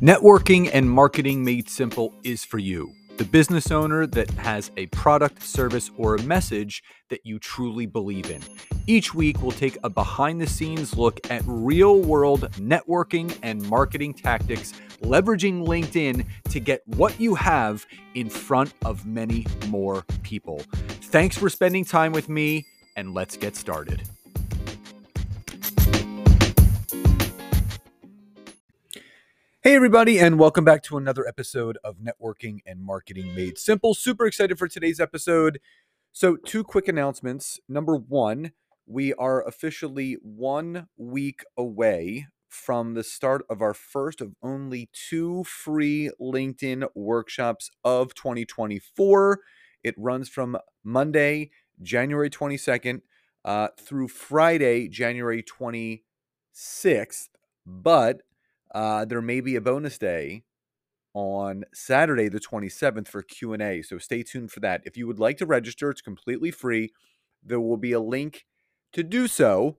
Networking and marketing made simple is for you, the business owner that has a product, service, or a message that you truly believe in. Each week, we'll take a behind the scenes look at real world networking and marketing tactics, leveraging LinkedIn to get what you have in front of many more people. Thanks for spending time with me, and let's get started. Hey, everybody, and welcome back to another episode of Networking and Marketing Made Simple. Super excited for today's episode. So, two quick announcements. Number one, we are officially one week away from the start of our first of only two free LinkedIn workshops of 2024. It runs from Monday, January 22nd, uh, through Friday, January 26th. But uh, there may be a bonus day on Saturday the 27th for Q&A. So stay tuned for that. If you would like to register, it's completely free. There will be a link to do so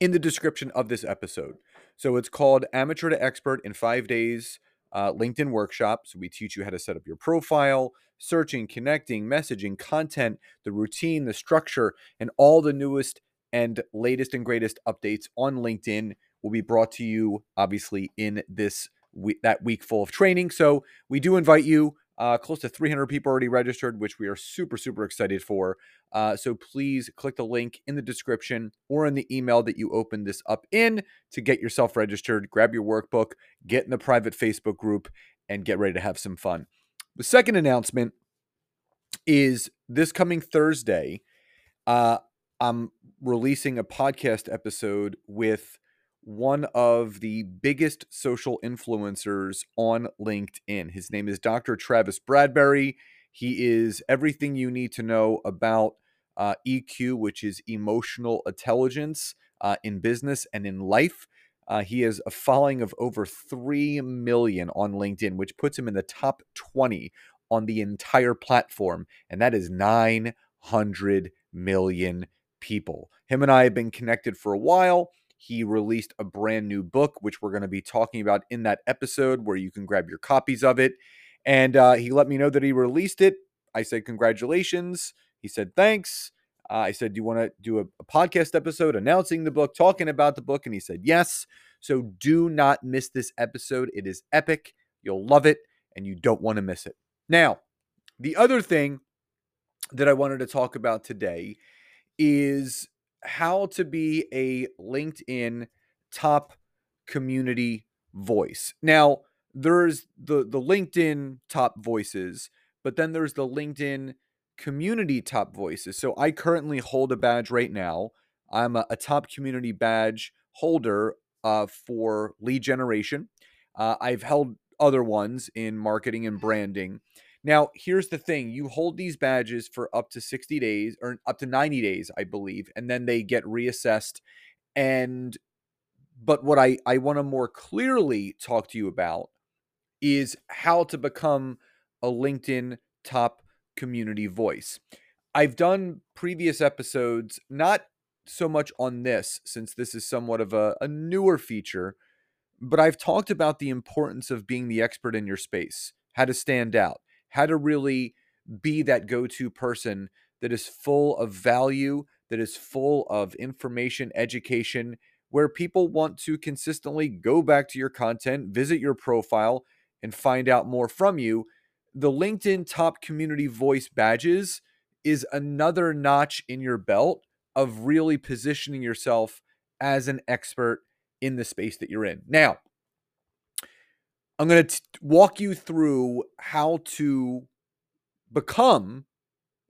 in the description of this episode. So it's called Amateur to Expert in 5 days uh, LinkedIn workshop. So we teach you how to set up your profile, searching, connecting, messaging, content, the routine, the structure, and all the newest and latest and greatest updates on LinkedIn will be brought to you obviously in this week, that week full of training. So we do invite you. Uh, close to 300 people already registered, which we are super, super excited for. Uh, so please click the link in the description or in the email that you open this up in to get yourself registered. Grab your workbook, get in the private Facebook group, and get ready to have some fun. The second announcement is this coming Thursday. Uh, I'm releasing a podcast episode with one of the biggest social influencers on LinkedIn. His name is Dr. Travis Bradberry. He is everything you need to know about uh, EQ, which is emotional intelligence uh, in business and in life. Uh, he has a following of over 3 million on LinkedIn, which puts him in the top 20 on the entire platform. And that is 900 million people. Him and I have been connected for a while. He released a brand new book, which we're going to be talking about in that episode, where you can grab your copies of it. And uh, he let me know that he released it. I said, Congratulations. He said, Thanks. Uh, I said, Do you want to do a, a podcast episode announcing the book, talking about the book? And he said, Yes. So do not miss this episode. It is epic. You'll love it, and you don't want to miss it. Now, the other thing that I wanted to talk about today is how to be a LinkedIn top community voice. Now, there's the the LinkedIn top voices, but then there's the LinkedIn community top voices. So I currently hold a badge right now. I'm a, a top community badge holder uh, for lead generation. Uh, I've held other ones in marketing and branding. Now, here's the thing you hold these badges for up to 60 days or up to 90 days, I believe, and then they get reassessed. And, but what I, I want to more clearly talk to you about is how to become a LinkedIn top community voice. I've done previous episodes, not so much on this, since this is somewhat of a, a newer feature, but I've talked about the importance of being the expert in your space, how to stand out how to really be that go to person that is full of value, that is full of information, education, where people want to consistently go back to your content, visit your profile, and find out more from you. The LinkedIn Top Community Voice badges is another notch in your belt of really positioning yourself as an expert in the space that you're in. Now, I'm going to walk you through how to become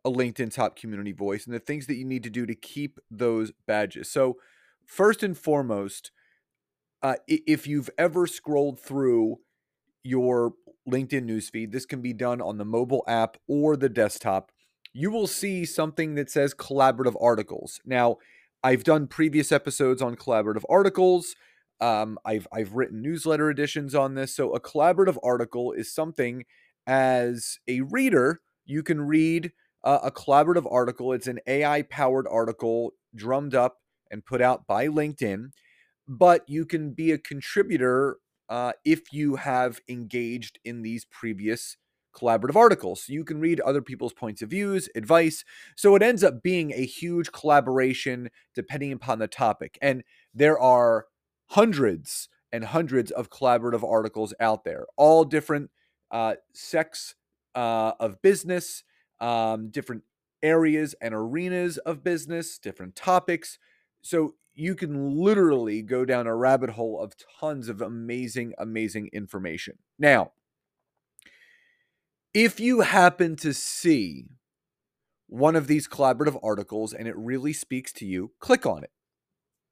a LinkedIn top community voice and the things that you need to do to keep those badges. So, first and foremost, uh, if you've ever scrolled through your LinkedIn newsfeed, this can be done on the mobile app or the desktop. You will see something that says collaborative articles. Now, I've done previous episodes on collaborative articles. Um, I've I've written newsletter editions on this. So a collaborative article is something as a reader you can read uh, a collaborative article. It's an AI powered article drummed up and put out by LinkedIn, but you can be a contributor uh, if you have engaged in these previous collaborative articles. So you can read other people's points of views, advice. So it ends up being a huge collaboration depending upon the topic. And there are hundreds and hundreds of collaborative articles out there, all different uh, sects uh, of business, um, different areas and arenas of business, different topics. So you can literally go down a rabbit hole of tons of amazing, amazing information. Now, if you happen to see one of these collaborative articles and it really speaks to you, click on it.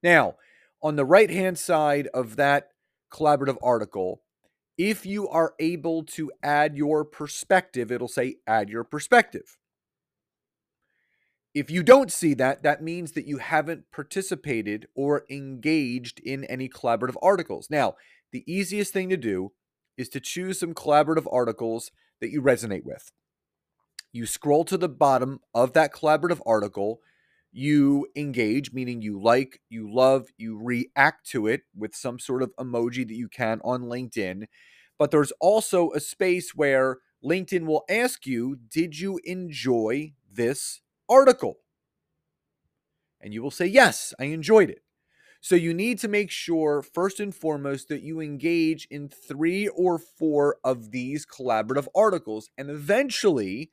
Now, on the right hand side of that collaborative article, if you are able to add your perspective, it'll say add your perspective. If you don't see that, that means that you haven't participated or engaged in any collaborative articles. Now, the easiest thing to do is to choose some collaborative articles that you resonate with. You scroll to the bottom of that collaborative article, you engage, meaning you like, you love, you react to it with some sort of emoji that you can on LinkedIn. But there's also a space where LinkedIn will ask you, Did you enjoy this article? And you will say, Yes, I enjoyed it. So you need to make sure, first and foremost, that you engage in three or four of these collaborative articles. And eventually,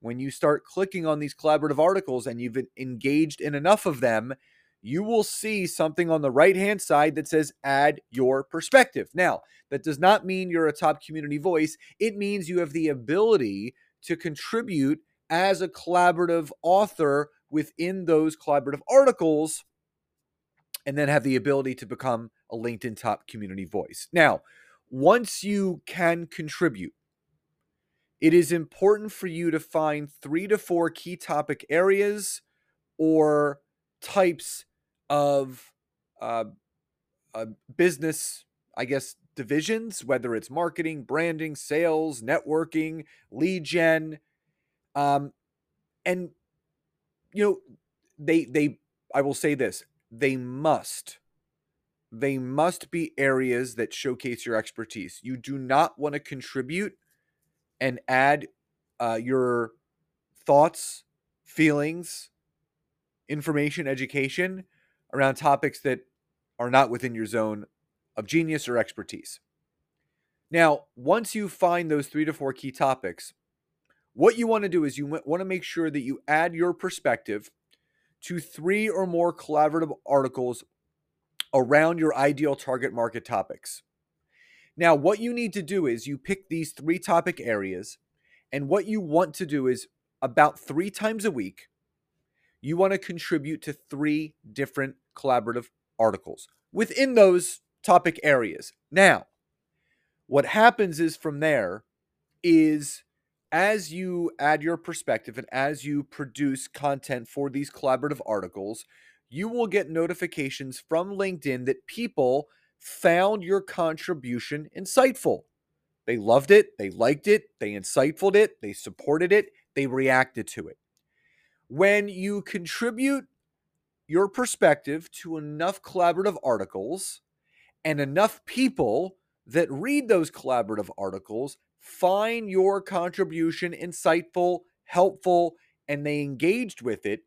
when you start clicking on these collaborative articles and you've engaged in enough of them, you will see something on the right hand side that says add your perspective. Now, that does not mean you're a top community voice, it means you have the ability to contribute as a collaborative author within those collaborative articles and then have the ability to become a LinkedIn top community voice. Now, once you can contribute, it is important for you to find three to four key topic areas or types of uh, uh, business, I guess, divisions, whether it's marketing, branding, sales, networking, lead gen. Um, and, you know, they, they, I will say this they must they must be areas that showcase your expertise. You do not want to contribute and add uh, your thoughts, feelings, information, education around topics that are not within your zone of genius or expertise. Now, once you find those three to four key topics, what you want to do is you want to make sure that you add your perspective to three or more collaborative articles around your ideal target market topics. Now, what you need to do is you pick these three topic areas, and what you want to do is about three times a week, you want to contribute to three different collaborative articles within those topic areas. Now, what happens is from there is as you add your perspective and as you produce content for these collaborative articles, you will get notifications from LinkedIn that people found your contribution insightful. They loved it, they liked it, they insightful it, they supported it, they reacted to it. When you contribute your perspective to enough collaborative articles and enough people that read those collaborative articles find your contribution insightful, helpful, and they engaged with it,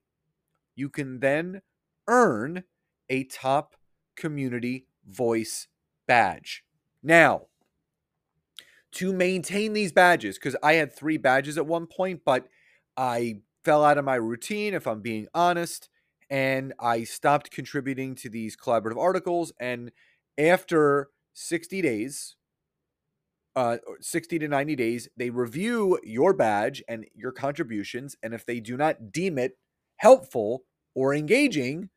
you can then earn a top community voice badge. Now, to maintain these badges, because I had three badges at one point, but I fell out of my routine, if I'm being honest, and I stopped contributing to these collaborative articles. And after 60 days, uh, 60 to 90 days. They review your badge and your contributions. And if they do not deem it helpful or engaging,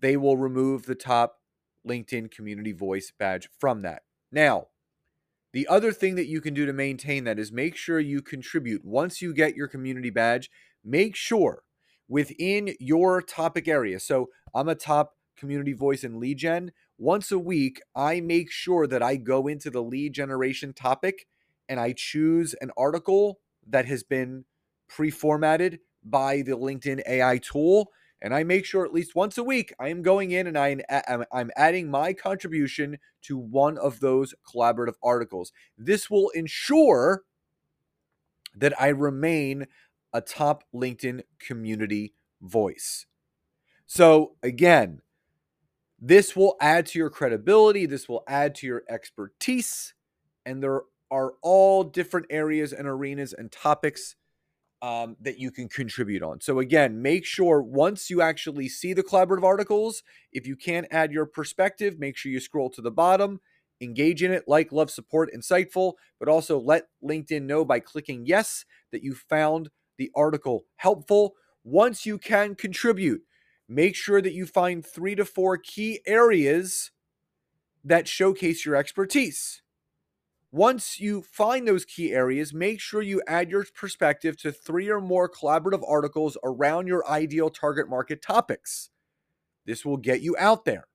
they will remove the top LinkedIn community voice badge from that. Now, the other thing that you can do to maintain that is make sure you contribute. Once you get your community badge, make sure within your topic area. So I'm a top community voice in lead gen once a week, I make sure that I go into the lead generation topic and I choose an article that has been pre formatted by the LinkedIn AI tool. And I make sure at least once a week I am going in and I am I'm adding my contribution to one of those collaborative articles. This will ensure that I remain a top LinkedIn community voice. So, again, this will add to your credibility, this will add to your expertise, and there are all different areas and arenas and topics um, that you can contribute on. So, again, make sure once you actually see the collaborative articles, if you can't add your perspective, make sure you scroll to the bottom, engage in it, like, love, support, insightful, but also let LinkedIn know by clicking yes that you found the article helpful. Once you can contribute, make sure that you find three to four key areas that showcase your expertise. Once you find those key areas, make sure you add your perspective to three or more collaborative articles around your ideal target market topics. This will get you out there.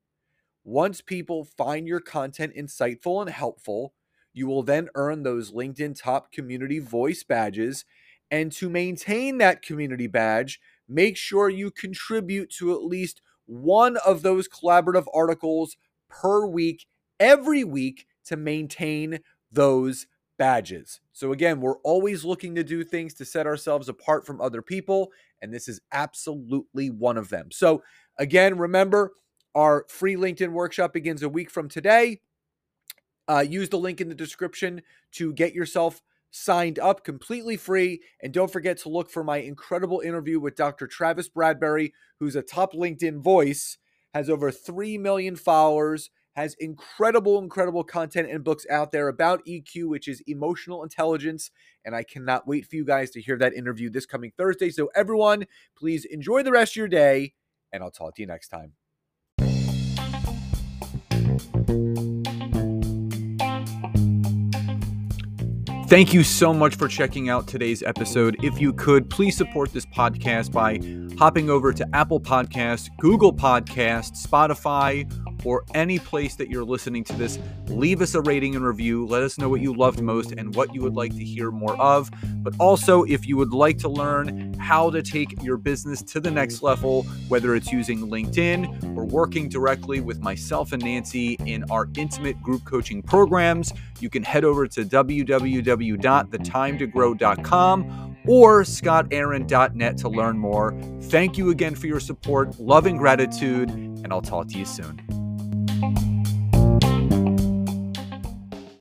Once people find your content insightful and helpful, you will then earn those LinkedIn Top Community Voice badges. And to maintain that community badge, make sure you contribute to at least one of those collaborative articles per week, every week, to maintain those badges. So, again, we're always looking to do things to set ourselves apart from other people, and this is absolutely one of them. So, again, remember our free LinkedIn workshop begins a week from today. Uh, use the link in the description to get yourself signed up completely free. And don't forget to look for my incredible interview with Dr. Travis Bradberry, who's a top LinkedIn voice, has over 3 million followers, has incredible, incredible content and books out there about EQ, which is emotional intelligence. And I cannot wait for you guys to hear that interview this coming Thursday. So, everyone, please enjoy the rest of your day, and I'll talk to you next time. Thank you so much for checking out today's episode. If you could, please support this podcast by hopping over to Apple Podcasts, Google Podcasts, Spotify, or any place that you're listening to this, leave us a rating and review. Let us know what you loved most and what you would like to hear more of. But also, if you would like to learn how to take your business to the next level, whether it's using LinkedIn or working directly with myself and Nancy in our intimate group coaching programs, you can head over to www.thetimetogrow.com or scottaaron.net to learn more. Thank you again for your support, love, and gratitude, and I'll talk to you soon.